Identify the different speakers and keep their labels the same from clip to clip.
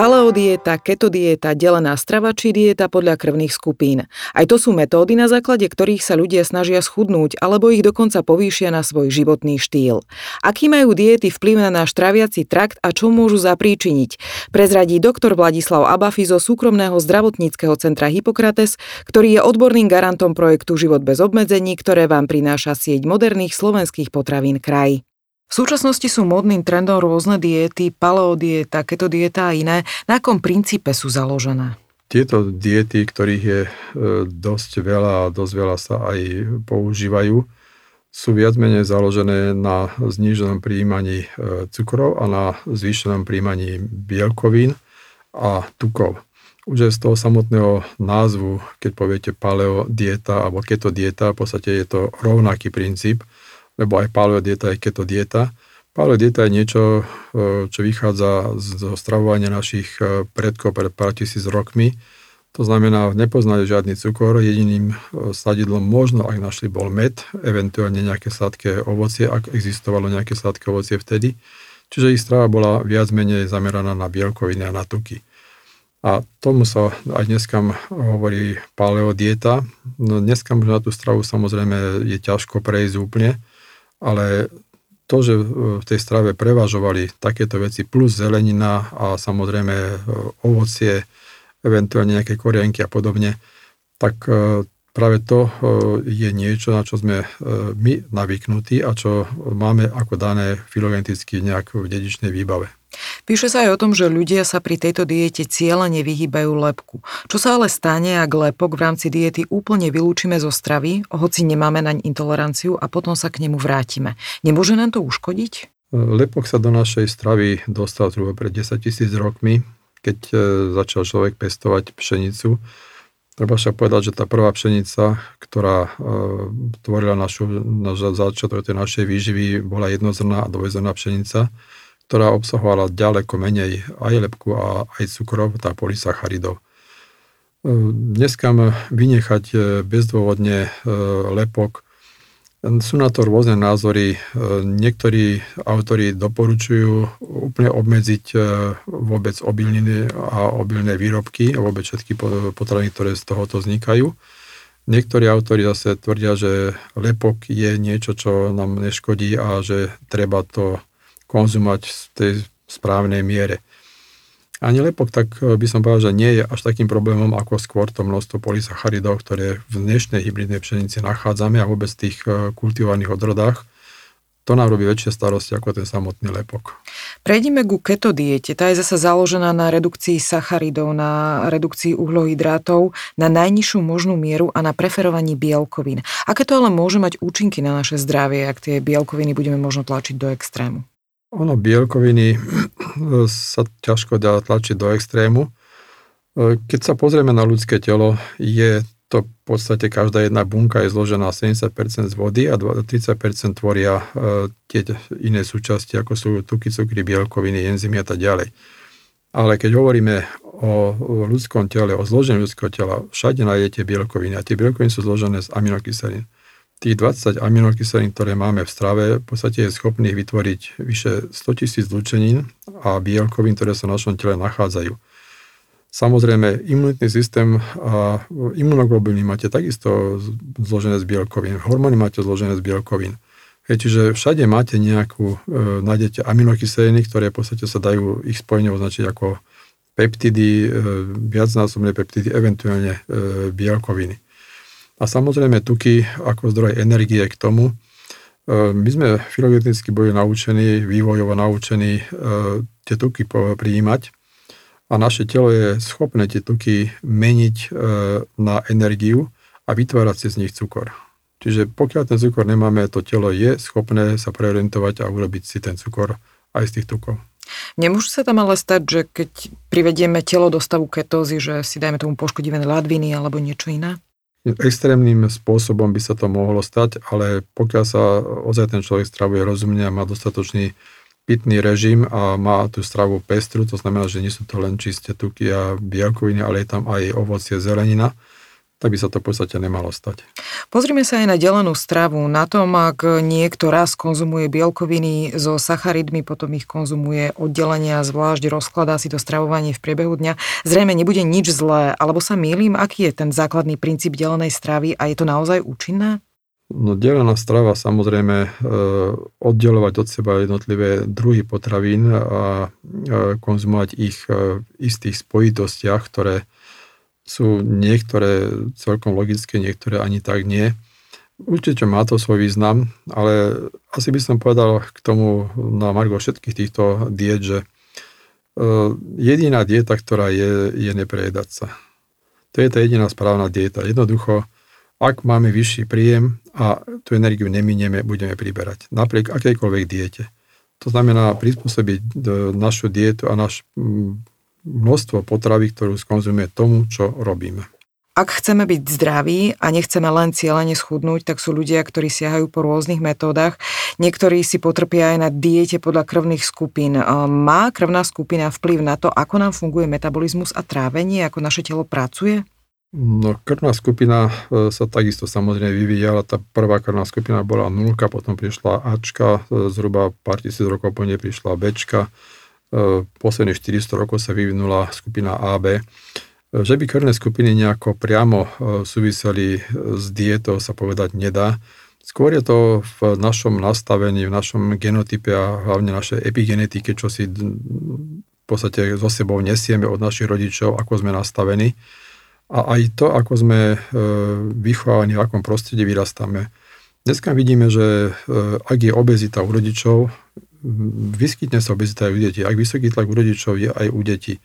Speaker 1: Paleodieta, ketodieta, delená strava či dieta podľa krvných skupín. Aj to sú metódy, na základe ktorých sa ľudia snažia schudnúť alebo ich dokonca povýšia na svoj životný štýl. Aký majú diety vplyv na náš traviaci trakt a čo môžu zapríčiniť? Prezradí doktor Vladislav Abafi zo súkromného zdravotníckého centra Hippokrates, ktorý je odborným garantom projektu Život bez obmedzení, ktoré vám prináša sieť moderných slovenských potravín kraj. V súčasnosti sú modným trendom rôzne diety, paleodieta, keto dieta a iné. Na akom princípe sú založené?
Speaker 2: Tieto diety, ktorých je e, dosť veľa a dosť veľa sa aj používajú, sú viac menej založené na zníženom príjmaní e, cukrov a na zvýšenom príjmaní bielkovín a tukov. Už z toho samotného názvu, keď poviete paleo dieta alebo keto dieta, v podstate je to rovnaký princíp, lebo aj paleo dieta je keto dieta. Paleo dieta je niečo, e, čo vychádza zo stravovania našich e, predkov pred pár tisíc rokmi. To znamená, nepoznali žiadny cukor, jediným e, sadidlom možno, ak našli, bol med, eventuálne nejaké sladké ovocie, ak existovalo nejaké sladké ovocie vtedy. Čiže ich strava bola viac menej zameraná na bielkoviny a na tuky. A tomu sa aj dneska hovorí paleodieta. No dneska možno na tú stravu samozrejme je ťažko prejsť úplne, ale to, že v tej strave prevažovali takéto veci plus zelenina a samozrejme e, ovocie, eventuálne nejaké korienky a podobne, tak e, práve to e, je niečo, na čo sme my navyknutí a čo máme ako dané filogeneticky nejak v dedičnej výbave.
Speaker 1: Píše sa aj o tom, že ľudia sa pri tejto diete cieľene vyhýbajú lepku. Čo sa ale stane, ak lepok v rámci diety úplne vylúčime zo stravy, hoci nemáme naň intoleranciu a potom sa k nemu vrátime? Nemôže nám to uškodiť?
Speaker 2: Lepok sa do našej stravy dostal zhruba pred 10 tisíc rokmi, keď e, začal človek pestovať pšenicu. Treba však povedať, že tá prvá pšenica, ktorá e, tvorila našu, naš, začiatok tej našej výživy, bola jednozrná a dvojzrná pšenica ktorá obsahovala ďaleko menej aj lepku a aj cukrov, tá polysacharidov. E, dneska vynechať e, bezdôvodne e, lepok, sú na to rôzne názory. Niektorí autori doporučujú úplne obmedziť vôbec obilniny a obilné výrobky a vôbec všetky potraviny, ktoré z tohoto vznikajú. Niektorí autori zase tvrdia, že lepok je niečo, čo nám neškodí a že treba to konzumovať v tej správnej miere. Ani lepok, tak eh, by som povedal, že nie je až takým problémom ako skôr to množstvo polysacharidov, ktoré v dnešnej hybridnej pšenici nachádzame a vôbec v tých eh, kultivovaných odrodách. To nám robí väčšie starosti ako ten samotný lepok.
Speaker 1: Prejdime ku keto diete. Tá je zase založená na redukcii sacharidov, na redukcii uhlohydrátov, na najnižšiu možnú mieru a na preferovaní bielkovín. Aké to ale môže mať účinky na naše zdravie, ak tie bielkoviny budeme možno tlačiť do extrému?
Speaker 2: Ono, bielkoviny sa ťažko dá tlačiť do extrému. E, keď sa pozrieme na ľudské telo, je to v podstate každá jedna bunka je zložená 70% z vody a 30% tvoria e, tie iné súčasti, ako sú tuky, cukry, bielkoviny, enzymy a tak ďalej. Ale keď hovoríme o ľudskom tele, o zložení ľudského tela, všade nájdete bielkoviny a tie bielkoviny sú zložené z aminokyselín tých 20 aminokyselín, ktoré máme v strave, v podstate je schopný vytvoriť vyše 100 tisíc zlučenín a bielkovín, ktoré sa v našom tele nachádzajú. Samozrejme, imunitný systém a imunoglobulíny máte takisto zložené z bielkovín, hormóny máte zložené z bielkovín. Hej, čiže všade máte nejakú, e, nájdete aminokyseliny, ktoré v podstate sa dajú ich spojenie označiť ako peptidy, e, viacnásobné peptidy, eventuálne e, bielkoviny. A samozrejme tuky ako zdroj energie k tomu. E, my sme filogeneticky boli naučení, vývojovo naučení e, tie tuky prijímať a naše telo je schopné tie tuky meniť e, na energiu a vytvárať si z nich cukor. Čiže pokiaľ ten cukor nemáme, to telo je schopné sa preorientovať a urobiť si ten cukor aj z tých tukov.
Speaker 1: Nemôže sa tam ale stať, že keď privedieme telo do stavu ketózy, že si dajme tomu poškodivé ladviny alebo niečo iné?
Speaker 2: Extrémnym spôsobom by sa to mohlo stať, ale pokiaľ sa ozaj ten človek stravuje rozumne a má dostatočný pitný režim a má tú stravu pestru, to znamená, že nie sú to len čisté tuky a bielkoviny, ale je tam aj ovocie, zelenina, tak by sa to v podstate nemalo stať.
Speaker 1: Pozrime sa aj na delenú stravu. Na tom, ak niekto raz konzumuje bielkoviny so sacharidmi, potom ich konzumuje oddelenia, zvlášť rozkladá si to stravovanie v priebehu dňa. Zrejme nebude nič zlé, alebo sa mýlim, aký je ten základný princíp delenej stravy a je to naozaj účinné?
Speaker 2: No delená strava samozrejme e, oddelovať od seba jednotlivé druhy potravín a e, konzumovať ich e, v istých spojitostiach, ktoré sú niektoré celkom logické, niektoré ani tak nie. Určite má to svoj význam, ale asi by som povedal k tomu na margo všetkých týchto diet, že e, jediná dieta, ktorá je, je neprejedať sa. To je tá jediná správna dieta. Jednoducho, ak máme vyšší príjem a tú energiu neminieme, budeme priberať. Napriek akejkoľvek diete. To znamená prispôsobiť e, našu dietu a náš množstvo potravy, ktorú skonzumuje tomu, čo robíme.
Speaker 1: Ak chceme byť zdraví a nechceme len cieľene schudnúť, tak sú ľudia, ktorí siahajú po rôznych metódach. Niektorí si potrpia aj na diete podľa krvných skupín. Má krvná skupina vplyv na to, ako nám funguje metabolizmus a trávenie, ako naše telo pracuje?
Speaker 2: No, krvná skupina e, sa takisto samozrejme vyvíjala. Tá prvá krvná skupina bola nulka, potom prišla Ačka, e, zhruba pár tisíc rokov po nej prišla Bčka posledných 400 rokov sa vyvinula skupina AB. Že by krvné skupiny nejako priamo e, súviseli s dietou, sa povedať nedá. Skôr je to v našom nastavení, v našom genotype a hlavne našej epigenetike, čo si v podstate so sebou nesieme od našich rodičov, ako sme nastavení. A aj to, ako sme vychovávaní, v akom prostredí vyrastáme. Dneska vidíme, že ak je obezita u rodičov, vyskytne sa obezita aj u detí. Ak vysoký tlak u rodičov je aj u detí.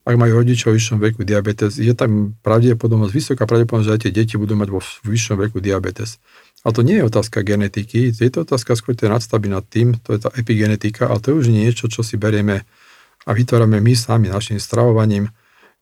Speaker 2: Ak majú rodičov v vyššom veku diabetes, je tam pravdepodobnosť, vysoká pravdepodobnosť, že aj tie deti budú mať vo vyššom veku diabetes. A to nie je otázka genetiky, je to otázka skôr tej nadstavby nad tým, to je tá epigenetika, ale to je už niečo, čo si berieme a vytvárame my sami našim stravovaním.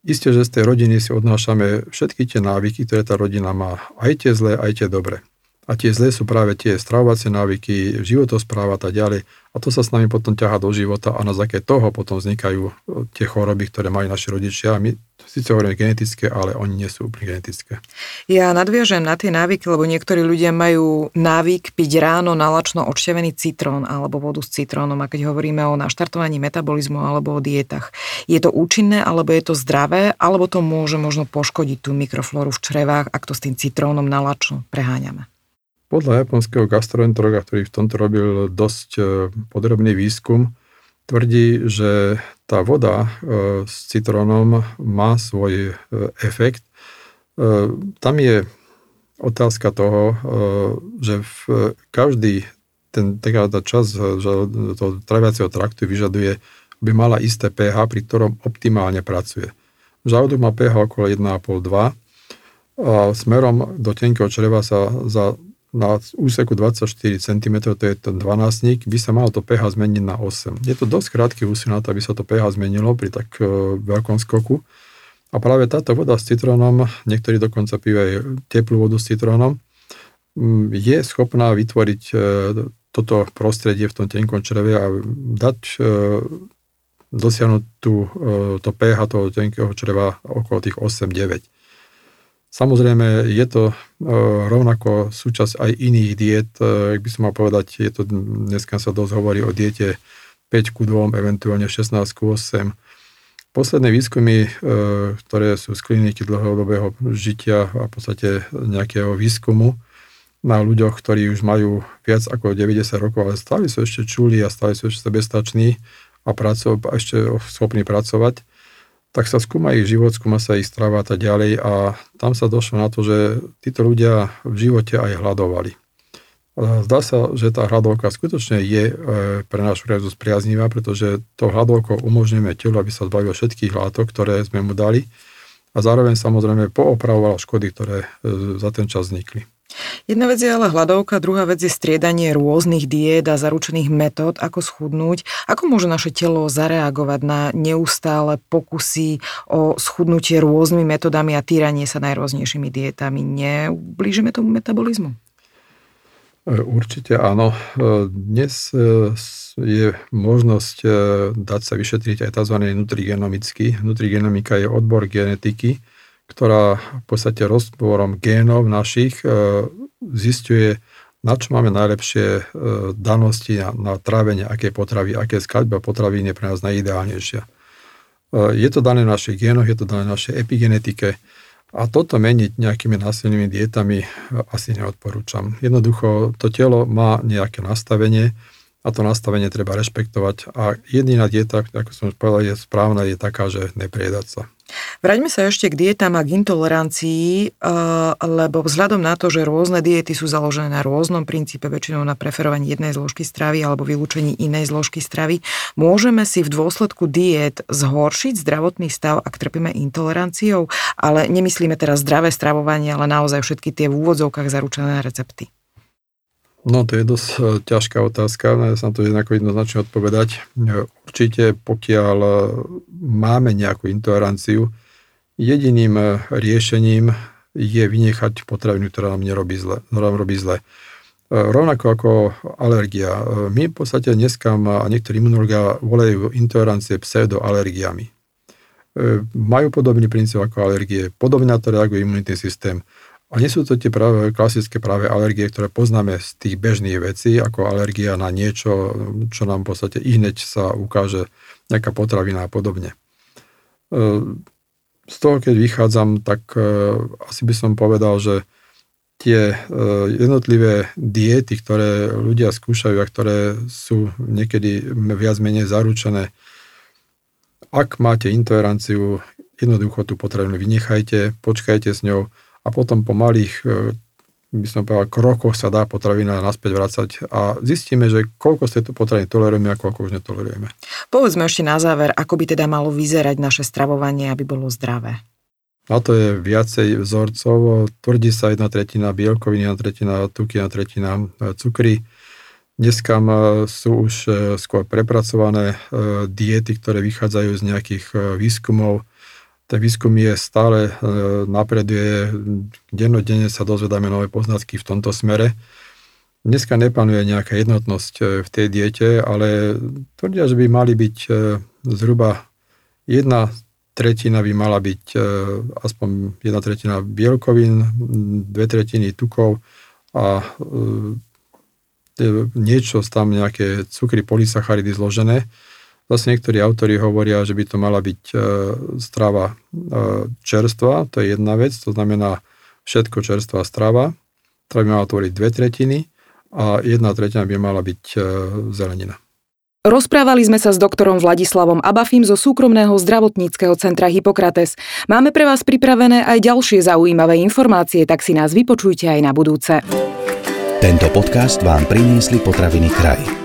Speaker 2: Isté, že z tej rodiny si odnášame všetky tie návyky, ktoré tá rodina má, aj tie zlé, aj tie dobré. A tie zlé sú práve tie stravovacie návyky, životospráva a tak ďalej. A to sa s nami potom ťaha do života a na základe toho potom vznikajú e, tie choroby, ktoré majú naši rodičia. My síce hovoríme genetické, ale oni nie sú úplne genetické.
Speaker 1: Ja nadviažem na tie návyky, lebo niektorí ľudia majú návyk piť ráno nalačno odšťavený citrón alebo vodu s citrónom. A keď hovoríme o naštartovaní metabolizmu alebo o dietách, je to účinné alebo je to zdravé, alebo to môže možno poškodiť tú mikroflóru v črevách, ak to s tým citrónom nalačno preháňame?
Speaker 2: Podľa japonského gastroenteroga, ktorý v tomto robil dosť e, podrobný výskum, tvrdí, že tá voda e, s citrónom má svoj e, efekt. Tam je otázka toho, že v každý ten, taká tá časť toho traviaceho traktu vyžaduje, aby mala isté pH, pri ktorom optimálne pracuje. Žalúdok má pH okolo 1,5-2 a smerom do tenkého čreva sa za na úseku 24 cm, to je ten 12 by sa malo to pH zmeniť na 8. Je to dosť krátky úsek na to, aby sa to pH zmenilo pri tak e, veľkom skoku. A práve táto voda s citrónom, niektorí dokonca aj teplú vodu s citrónom, je schopná vytvoriť e, toto prostredie v tom tenkom čreve a dať e, dosiahnuť tú, to pH toho tenkého čreva okolo tých 8-9. Samozrejme, je to e, rovnako súčasť aj iných diet. E, ak by som mal povedať, je to, dneska sa dosť hovorí o diete 5 ku 2, eventuálne 16 ku 8. Posledné výskumy, e, ktoré sú z kliniky dlhodobého žitia a v podstate nejakého výskumu na ľuďoch, ktorí už majú viac ako 90 rokov, ale stále sú ešte čuli a stále sú ešte sebestační a praco, ešte schopní pracovať, tak sa skúma ich život, skúma sa ich strava a tak ďalej a tam sa došlo na to, že títo ľudia v živote aj hľadovali. Zdá sa, že tá hľadovka skutočne je e, pre našu realitu priaznivá, pretože to hľadovkou umožňujeme telu, aby sa zbavilo všetkých látok, ktoré sme mu dali a zároveň samozrejme poopravovala škody, ktoré e, za ten čas vznikli.
Speaker 1: Jedna vec je ale hľadovka, druhá vec je striedanie rôznych diét a zaručených metód, ako schudnúť. Ako môže naše telo zareagovať na neustále pokusy o schudnutie rôznymi metodami a týranie sa najrôznejšími dietami? Neublížime tomu metabolizmu?
Speaker 2: E, určite áno. E, dnes e, je možnosť dať sa vyšetriť aj tzv. nutrigenomicky. Nutrigenomika je odbor genetiky, ktorá v podstate roztvorom génov našich zistuje, na čo máme najlepšie danosti na, na trávenie, aké potravy, aké skladba potravín je pre nás najideálnejšia. Je to dané v našich génoch, je to dané v našej epigenetike a toto meniť nejakými násilnými dietami asi neodporúčam. Jednoducho to telo má nejaké nastavenie a to nastavenie treba rešpektovať a jediná dieta, ako som povedal, je správna, je taká, že nepriedať sa.
Speaker 1: Vráťme sa ešte k dietám a k intolerancii, eh, lebo vzhľadom na to, že rôzne diety sú založené na rôznom princípe, väčšinou na preferovaní jednej zložky stravy alebo vylúčení inej zložky stravy, môžeme si v dôsledku diet zhoršiť zdravotný stav, ak trpíme intoleranciou, ale nemyslíme teraz zdravé stravovanie, ale naozaj všetky tie v úvodzovkách zaručené recepty.
Speaker 2: No to je dosť e, ťažká otázka, ja sa na to jednako jednoznačne odpovedať. E, určite pokiaľ e, máme nejakú intoleranciu, jediným riešením je vynechať potravinu, ktorá nám nerobí zle, ktorá nám robí zle. Rovnako ako alergia. My v podstate dneska a niektorí imunológia volajú intolerancie pseudoalergiami. Majú podobný princíp ako alergie. Podobne na to reaguje imunitný systém. A nie sú to tie práve, klasické práve alergie, ktoré poznáme z tých bežných vecí, ako alergia na niečo, čo nám v podstate i hneď sa ukáže nejaká potravina a podobne. E, z toho, keď vychádzam, tak e, asi by som povedal, že tie e, jednotlivé diety, ktoré ľudia skúšajú a ktoré sú niekedy viac menej zaručené, ak máte intoleranciu, jednoducho tú potravinu vynechajte, počkajte s ňou, a potom po malých e, by som povedal, krokoch sa dá potravina naspäť vracať a zistíme, že koľko z tejto potraviny tolerujeme a koľko už netolerujeme.
Speaker 1: Povedzme ešte na záver, ako by teda malo vyzerať naše stravovanie, aby bolo zdravé.
Speaker 2: Na to je viacej vzorcov. Tvrdí sa jedna tretina bielkoviny, jedna tretina tuky, jedna tretina e, cukry. Dneska sú už e, skôr prepracované diety, ktoré vychádzajú z nejakých výskumov, ten výskum je stále e, napreduje, dennodenne sa dozvedáme nové poznatky v tomto smere. Dneska nepanuje nejaká jednotnosť e, v tej diete, ale tvrdia, že by mali byť e, zhruba jedna tretina by mala byť aspoň jedna tretina bielkovín, dve tretiny tukov a niečo tam nejaké cukry, polysacharidy zložené. Zase niektorí autori hovoria, že by to mala byť e, strava e, čerstva, to je jedna vec, to znamená všetko čerstvá strava, ktorá by mala tvoriť dve tretiny a jedna tretina by mala byť e, zelenina.
Speaker 1: Rozprávali sme sa s doktorom Vladislavom Abafim zo súkromného zdravotníckého centra Hippokrates. Máme pre vás pripravené aj ďalšie zaujímavé informácie, tak si nás vypočujte aj na budúce.
Speaker 3: Tento podcast vám priniesli potraviny kraj.